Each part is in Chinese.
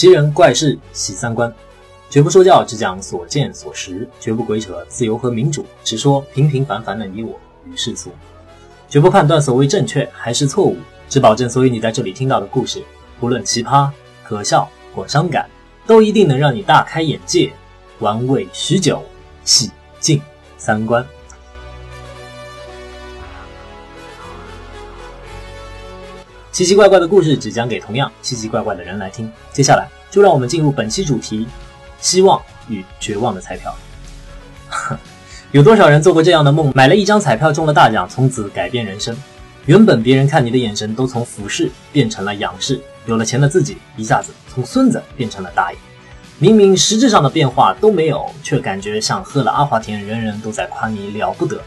奇人怪事喜三观，绝不说教，只讲所见所识，绝不鬼扯自由和民主，只说平平凡凡的你我与世俗，绝不判断所谓正确还是错误，只保证所有你在这里听到的故事，不论奇葩、可笑或伤感，都一定能让你大开眼界，玩味许久，洗尽三观。奇奇怪怪的故事只讲给同样奇奇怪怪的人来听。接下来就让我们进入本期主题：希望与绝望的彩票。有多少人做过这样的梦？买了一张彩票中了大奖，从此改变人生。原本别人看你的眼神都从俯视变成了仰视，有了钱的自己一下子从孙子变成了大爷。明明实质上的变化都没有，却感觉像喝了阿华田，人人都在夸你了不得。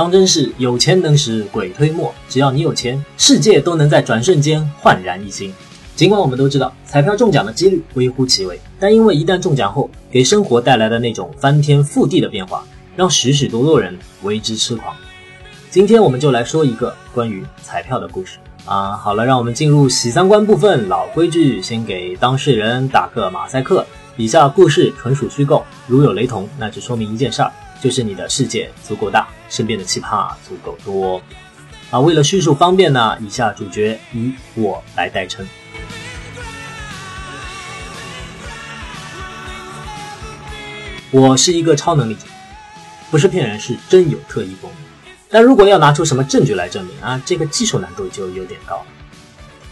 当真是有钱能使鬼推磨，只要你有钱，世界都能在转瞬间焕然一新。尽管我们都知道彩票中奖的几率微乎其微，但因为一旦中奖后给生活带来的那种翻天覆地的变化，让许许多多人为之痴狂。今天我们就来说一个关于彩票的故事啊！好了，让我们进入洗三观部分。老规矩，先给当事人打个马赛克。以下故事纯属虚构，如有雷同，那只说明一件事儿。就是你的世界足够大，身边的奇葩足够多啊！为了叙述方便呢，以下主角以我来代称。我是一个超能力者，不是骗人，是真有特异功能。但如果要拿出什么证据来证明啊，这个技术难度就有点高。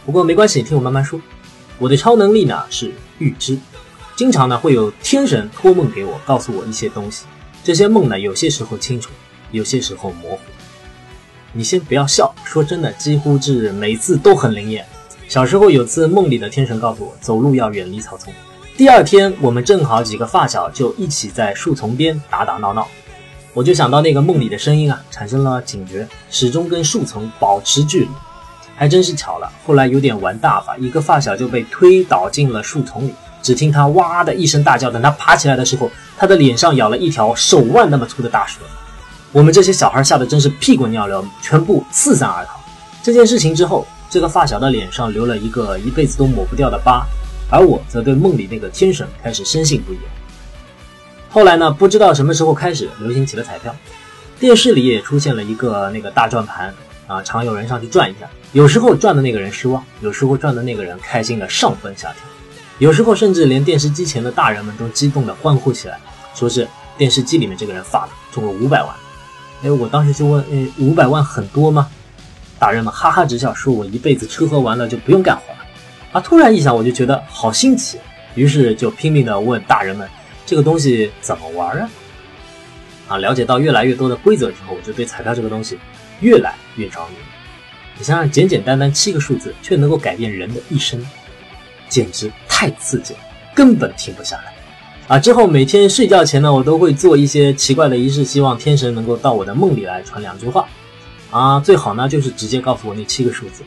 不过没关系，听我慢慢说。我的超能力呢是预知，经常呢会有天神托梦给我，告诉我一些东西。这些梦呢，有些时候清楚，有些时候模糊。你先不要笑，说真的，几乎是每次都很灵验。小时候有次梦里的天神告诉我，走路要远离草丛。第二天我们正好几个发小就一起在树丛边打打闹闹，我就想到那个梦里的声音啊，产生了警觉，始终跟树丛保持距离。还真是巧了，后来有点玩大发，一个发小就被推倒进了树丛里。只听他哇的一声大叫，等他爬起来的时候，他的脸上咬了一条手腕那么粗的大蛇。我们这些小孩吓得真是屁滚尿流，全部四散而逃。这件事情之后，这个发小的脸上留了一个一辈子都抹不掉的疤，而我则对梦里那个天神开始深信不疑。后来呢，不知道什么时候开始流行起了彩票，电视里也出现了一个那个大转盘啊，常有人上去转一下，有时候转的那个人失望，有时候转的那个人开心的上蹦下跳。有时候甚至连电视机前的大人们都激动地欢呼起来，说是电视机里面这个人发的中了五百万。哎，我当时就问，哎，五百万很多吗？大人们哈哈直笑，说我一辈子吃喝玩乐就不用干活了。啊，突然一想，我就觉得好新奇，于是就拼命地问大人们，这个东西怎么玩啊？啊，了解到越来越多的规则之后，我就对彩票这个东西越来越着迷。你想想，简简单单七个数字，却能够改变人的一生。简直太刺激了，根本停不下来啊！之后每天睡觉前呢，我都会做一些奇怪的仪式，希望天神能够到我的梦里来传两句话啊！最好呢就是直接告诉我那七个数字。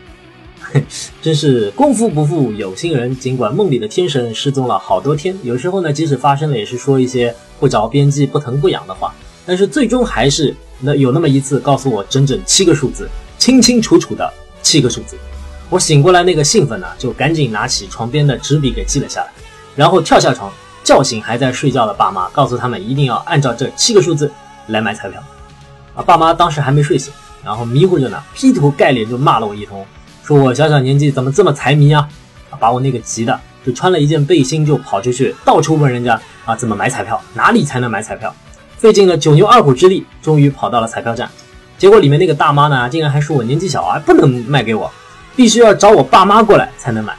真是功夫不负有心人，尽管梦里的天神失踪了好多天，有时候呢即使发生了，也是说一些不着边际、不疼不痒的话，但是最终还是那有那么一次告诉我整整七个数字，清清楚楚的七个数字。我醒过来，那个兴奋呢，就赶紧拿起床边的纸笔给记了下来，然后跳下床，叫醒还在睡觉的爸妈，告诉他们一定要按照这七个数字来买彩票。啊，爸妈当时还没睡醒，然后迷糊着呢，劈头盖脸就骂了我一通，说我小小年纪怎么这么财迷啊？把我那个急的，就穿了一件背心就跑出去，到处问人家啊怎么买彩票，哪里才能买彩票？费尽了九牛二虎之力，终于跑到了彩票站，结果里面那个大妈呢，竟然还说我年纪小啊，不能卖给我。必须要找我爸妈过来才能买，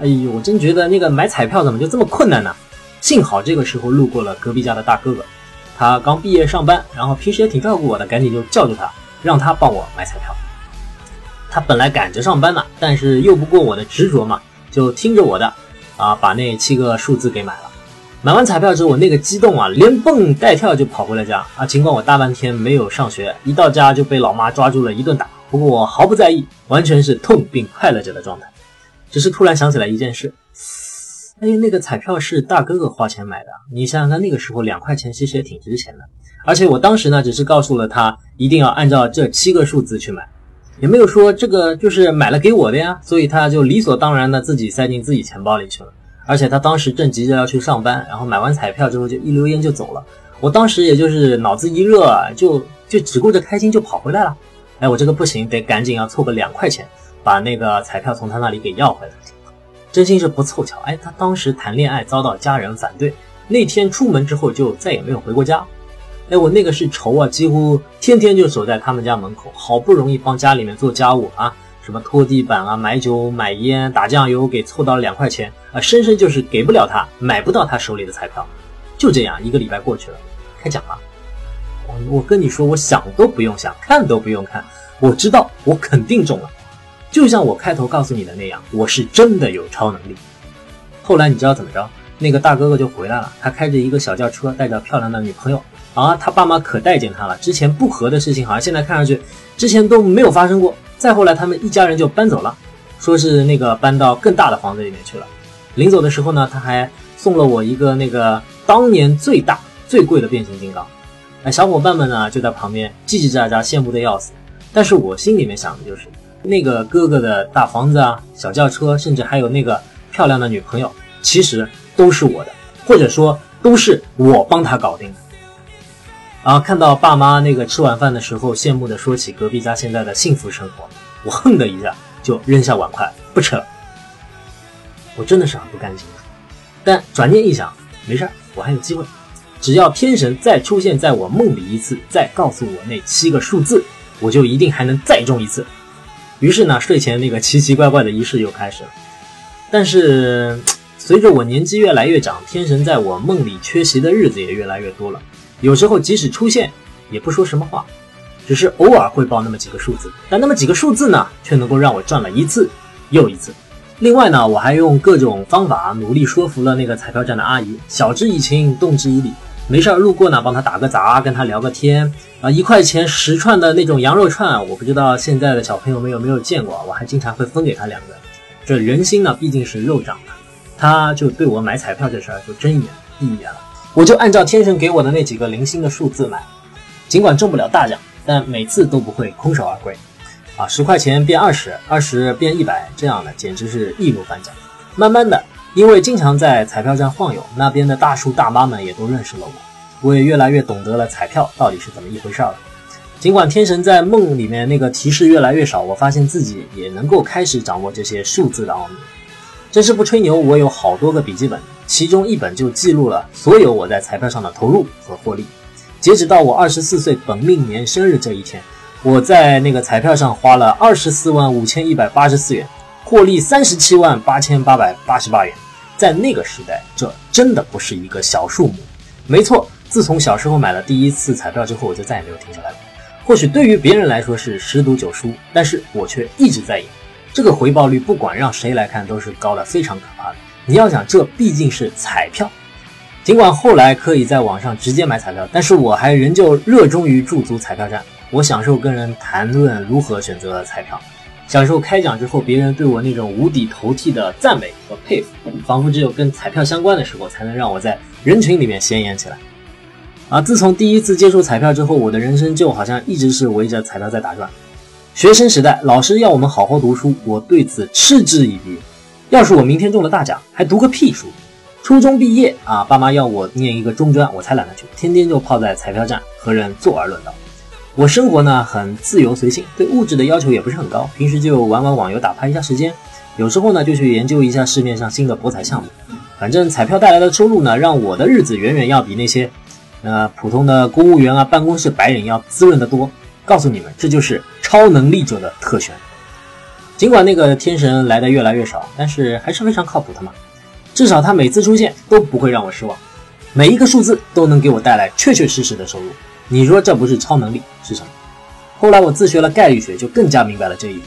哎呦，我真觉得那个买彩票怎么就这么困难呢？幸好这个时候路过了隔壁家的大哥哥，他刚毕业上班，然后平时也挺照顾我的，赶紧就叫住他，让他帮我买彩票。他本来赶着上班呢，但是又不过我的执着嘛，就听着我的，啊，把那七个数字给买了。买完彩票之后，我那个激动啊，连蹦带跳就跑回了家啊。尽管我大半天没有上学，一到家就被老妈抓住了一顿打。不过我毫不在意，完全是痛并快乐着的状态。只是突然想起来一件事，哎，那个彩票是大哥哥花钱买的。你想想看，那个时候两块钱其实也挺值钱的。而且我当时呢，只是告诉了他一定要按照这七个数字去买，也没有说这个就是买了给我的呀。所以他就理所当然的自己塞进自己钱包里去了。而且他当时正急着要去上班，然后买完彩票之后就一溜烟就走了。我当时也就是脑子一热，就就只顾着开心就跑回来了。哎，我这个不行，得赶紧要凑个两块钱，把那个彩票从他那里给要回来。真心是不凑巧，哎，他当时谈恋爱遭到家人反对，那天出门之后就再也没有回过家。哎，我那个是愁啊，几乎天天就守在他们家门口，好不容易帮家里面做家务啊，什么拖地板啊、买酒、买烟、打酱油，给凑到了两块钱啊，生生就是给不了他，买不到他手里的彩票。就这样，一个礼拜过去了，开奖了。我跟你说，我想都不用想，看都不用看，我知道我肯定中了。就像我开头告诉你的那样，我是真的有超能力。后来你知道怎么着？那个大哥哥就回来了，他开着一个小轿车，带着漂亮的女朋友啊，他爸妈可待见他了。之前不和的事情，好像现在看上去之前都没有发生过。再后来，他们一家人就搬走了，说是那个搬到更大的房子里面去了。临走的时候呢，他还送了我一个那个当年最大最贵的变形金刚。哎，小伙伴们呢就在旁边叽叽喳喳，羡慕的要死。但是我心里面想的就是。那个哥哥的大房子啊，小轿车，甚至还有那个漂亮的女朋友，其实都是我的，或者说都是我帮他搞定的。然后看到爸妈那个吃晚饭的时候，羡慕的说起隔壁家现在的幸福生活，我哼的一下就扔下碗筷不吃了。我真的是很不甘心，但转念一想，没事儿，我还有机会，只要天神再出现在我梦里一次，再告诉我那七个数字，我就一定还能再中一次。于是呢，睡前那个奇奇怪怪的仪式又开始了。但是，随着我年纪越来越长，天神在我梦里缺席的日子也越来越多了。有时候即使出现，也不说什么话，只是偶尔会报那么几个数字。但那么几个数字呢，却能够让我赚了一次又一次。另外呢，我还用各种方法努力说服了那个彩票站的阿姨，晓之以情，动之以理。没事儿路过呢，帮他打个杂，跟他聊个天啊，一块钱十串的那种羊肉串，我不知道现在的小朋友们有没有见过，我还经常会分给他两个。这人心呢，毕竟是肉长的，他就对我买彩票这事儿就睁一眼闭一眼了。我就按照天神给我的那几个零星的数字买，尽管中不了大奖，但每次都不会空手而归。啊，十块钱变二十，二十变一百，这样的简直是易如反掌。慢慢的。因为经常在彩票站晃悠，那边的大叔大妈们也都认识了我，我也越来越懂得了彩票到底是怎么一回事了。尽管天神在梦里面那个提示越来越少，我发现自己也能够开始掌握这些数字的奥秘。真是不吹牛，我有好多个笔记本，其中一本就记录了所有我在彩票上的投入和获利。截止到我二十四岁本命年生日这一天，我在那个彩票上花了二十四万五千一百八十四元，获利三十七万八千八百八十八元。在那个时代，这真的不是一个小数目。没错，自从小时候买了第一次彩票之后，我就再也没有停下来过。或许对于别人来说是十赌九输，但是我却一直在赢。这个回报率，不管让谁来看都是高的非常可怕的。你要想，这毕竟是彩票。尽管后来可以在网上直接买彩票，但是我还仍旧热衷于驻足彩票站。我享受跟人谈论如何选择彩票。享受开奖之后别人对我那种无底投地的赞美和佩服，仿佛只有跟彩票相关的时候才能让我在人群里面显眼起来。啊，自从第一次接触彩票之后，我的人生就好像一直是围着彩票在打转。学生时代，老师要我们好好读书，我对此嗤之以鼻。要是我明天中了大奖，还读个屁书！初中毕业啊，爸妈要我念一个中专，我才懒得去，天天就泡在彩票站和人坐而论道。我生活呢很自由随性，对物质的要求也不是很高，平时就玩玩网游打发一下时间，有时候呢就去研究一下市面上新的博彩项目。反正彩票带来的收入呢，让我的日子远远要比那些，呃普通的公务员啊、办公室白领要滋润得多。告诉你们，这就是超能力者的特权。尽管那个天神来的越来越少，但是还是非常靠谱的嘛。至少他每次出现都不会让我失望，每一个数字都能给我带来确确实实的收入。你说这不是超能力是什么？后来我自学了概率学，就更加明白了这一点。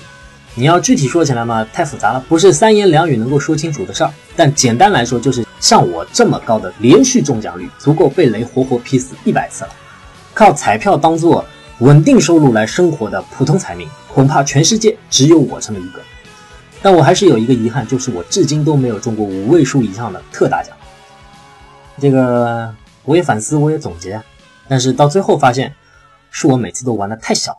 你要具体说起来嘛，太复杂了，不是三言两语能够说清楚的事儿。但简单来说，就是像我这么高的连续中奖率，足够被雷活活劈死一百次了。靠彩票当做稳定收入来生活的普通彩民，恐怕全世界只有我这么一个。但我还是有一个遗憾，就是我至今都没有中过五位数以上的特大奖。这个我也反思，我也总结。但是到最后发现，是我每次都玩的太小了。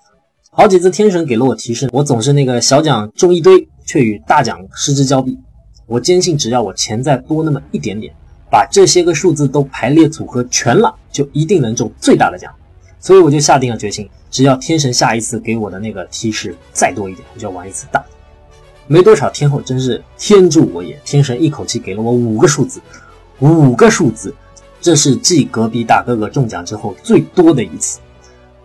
好几次天神给了我提示，我总是那个小奖中一堆，却与大奖失之交臂。我坚信，只要我钱再多那么一点点，把这些个数字都排列组合全了，就一定能中最大的奖。所以我就下定了决心，只要天神下一次给我的那个提示再多一点，我就要玩一次大的。没多少天后，真是天助我也！天神一口气给了我五个数字，五个数字，这是继隔壁大哥哥中奖之后最多的一次。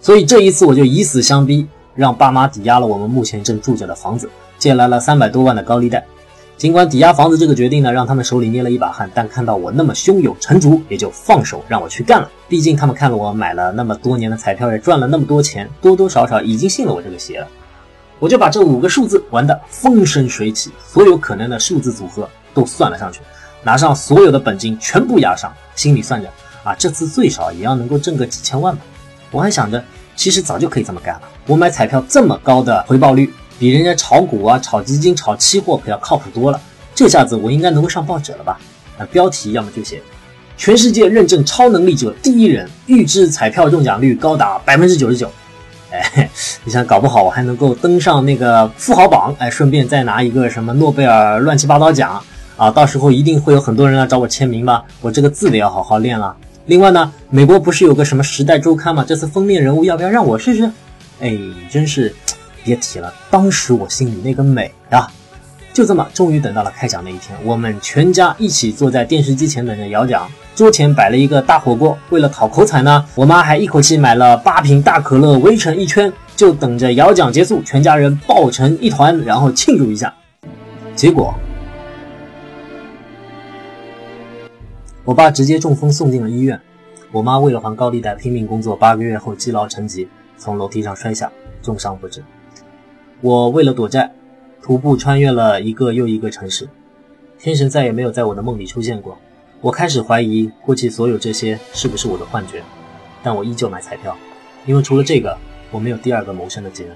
所以这一次我就以死相逼，让爸妈抵押了我们目前正住着的房子，借来了三百多万的高利贷。尽管抵押房子这个决定呢，让他们手里捏了一把汗，但看到我那么胸有成竹，也就放手让我去干了。毕竟他们看了我买了那么多年的彩票，也赚了那么多钱，多多少少已经信了我这个邪了。我就把这五个数字玩得风生水起，所有可能的数字组合都算了上去，拿上所有的本金全部押上，心里算着啊，这次最少也要能够挣个几千万吧。我还想着，其实早就可以这么干了。我买彩票这么高的回报率，比人家炒股啊、炒基金、炒期货可要靠谱多了。这下子我应该能够上报纸了吧？那标题要么就写“全世界认证超能力者第一人，预知彩票中奖率高达百分之九十九”。哎，你想搞不好我还能够登上那个富豪榜，哎，顺便再拿一个什么诺贝尔乱七八糟奖啊！到时候一定会有很多人来找我签名吧？我这个字得要好好练了。另外呢，美国不是有个什么《时代周刊》吗？这次封面人物要不要让我试试？哎，真是别提了，当时我心里那个美啊！就这么，终于等到了开奖那一天，我们全家一起坐在电视机前等着摇奖。桌前摆了一个大火锅，为了讨口彩呢，我妈还一口气买了八瓶大可乐，围成一圈，就等着摇奖结束，全家人抱成一团，然后庆祝一下。结果，我爸直接中风送进了医院，我妈为了还高利贷拼命工作，八个月后积劳成疾，从楼梯上摔下，重伤不治。我为了躲债，徒步穿越了一个又一个城市，天神再也没有在我的梦里出现过。我开始怀疑过去所有这些是不是我的幻觉，但我依旧买彩票，因为除了这个，我没有第二个谋生的技能。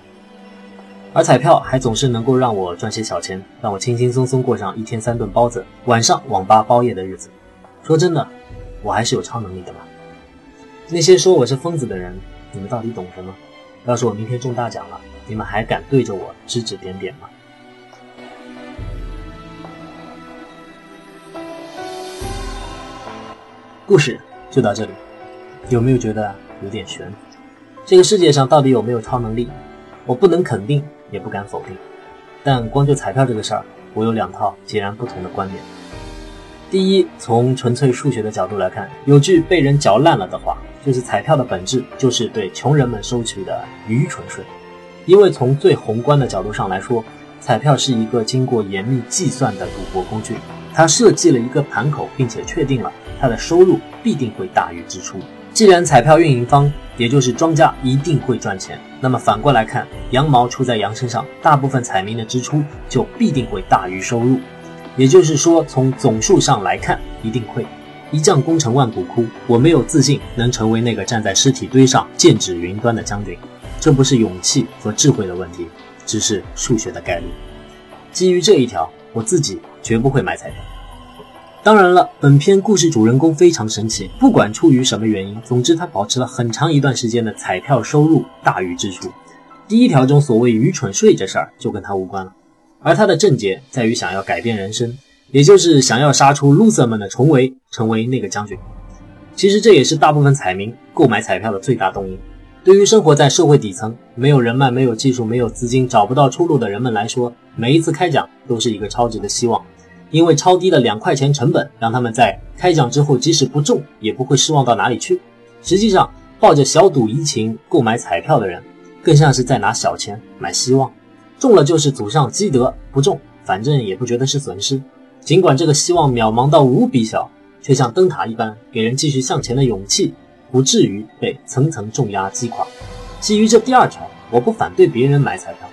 而彩票还总是能够让我赚些小钱，让我轻轻松松过上一天三顿包子、晚上网吧包夜的日子。说真的，我还是有超能力的吧。那些说我是疯子的人，你们到底懂什么？要是我明天中大奖了，你们还敢对着我指指点点吗？故事就到这里，有没有觉得有点悬？这个世界上到底有没有超能力？我不能肯定，也不敢否定。但光就彩票这个事儿，我有两套截然不同的观点。第一，从纯粹数学的角度来看，有句被人嚼烂了的话，就是彩票的本质就是对穷人们收取的愚蠢税。因为从最宏观的角度上来说，彩票是一个经过严密计算的赌博工具，它设计了一个盘口，并且确定了。它的收入必定会大于支出。既然彩票运营方，也就是庄家一定会赚钱，那么反过来看，羊毛出在羊身上，大部分彩民的支出就必定会大于收入。也就是说，从总数上来看，一定会一将功成万骨枯。我没有自信能成为那个站在尸体堆上剑指云端的将军，这不是勇气和智慧的问题，只是数学的概率。基于这一条，我自己绝不会买彩票。当然了，本片故事主人公非常神奇，不管出于什么原因，总之他保持了很长一段时间的彩票收入大于支出。第一条中所谓愚蠢税这事儿就跟他无关了，而他的症结在于想要改变人生，也就是想要杀出 loser 们的重围，成为那个将军。其实这也是大部分彩民购买彩票的最大动因。对于生活在社会底层、没有人脉、没有技术、没有资金、找不到出路的人们来说，每一次开奖都是一个超值的希望。因为超低的两块钱成本，让他们在开奖之后，即使不中，也不会失望到哪里去。实际上，抱着小赌怡情购买彩票的人，更像是在拿小钱买希望。中了就是祖上积德，不中反正也不觉得是损失。尽管这个希望渺茫到无比小，却像灯塔一般，给人继续向前的勇气，不至于被层层重压击垮。基于这第二条，我不反对别人买彩票。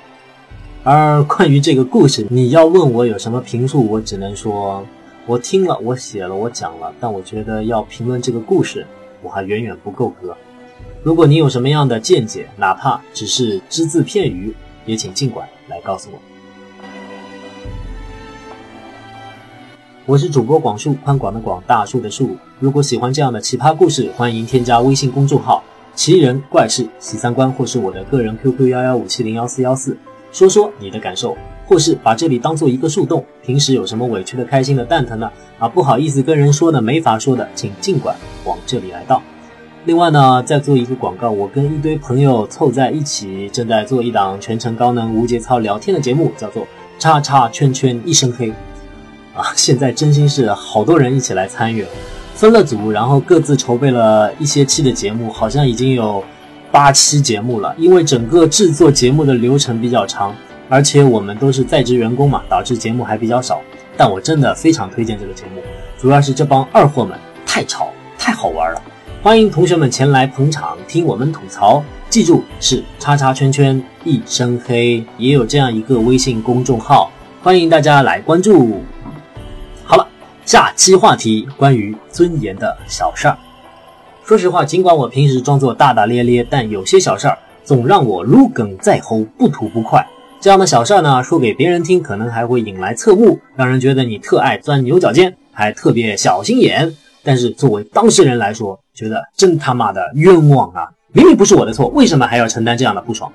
而关于这个故事，你要问我有什么评述，我只能说，我听了，我写了，我讲了，但我觉得要评论这个故事，我还远远不够格。如果你有什么样的见解，哪怕只是只字片语，也请尽管来告诉我。我是主播广树，宽广的广，大树的树。如果喜欢这样的奇葩故事，欢迎添加微信公众号“奇人怪事喜三观”或是我的个人 QQ 幺幺五七零幺四幺四。说说你的感受，或是把这里当做一个树洞。平时有什么委屈的、开心的、蛋疼的啊，不好意思跟人说的、没法说的，请尽管往这里来道。另外呢，再做一个广告，我跟一堆朋友凑在一起，正在做一档全程高能无节操聊天的节目，叫做“叉叉圈圈一身黑”。啊，现在真心是好多人一起来参与，分了组，然后各自筹备了一些期的节目，好像已经有八期节目了。因为整个制作节目的流程比较长，而且我们都是在职员工嘛，导致节目还比较少。但我真的非常推荐这个节目，主要是这帮二货们太潮，太好玩了。欢迎同学们前来捧场，听我们吐槽。记住，是叉叉圈圈一身黑，也有这样一个微信公众号，欢迎大家来关注。好了，下期话题关于尊严的小事儿。说实话，尽管我平时装作大大咧咧，但有些小事儿总让我如鲠在喉，不吐不快。这样的小事儿呢，说给别人听，可能还会引来侧目，让人觉得你特爱钻牛角尖，还特别小心眼。但是作为当事人来说，觉得真他妈的冤枉啊！明明不是我的错，为什么还要承担这样的不爽？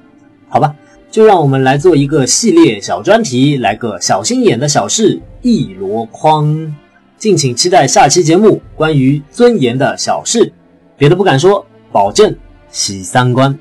好吧。就让我们来做一个系列小专题，来个小心眼的小事一箩筐，敬请期待下期节目关于尊严的小事。别的不敢说，保证喜三观。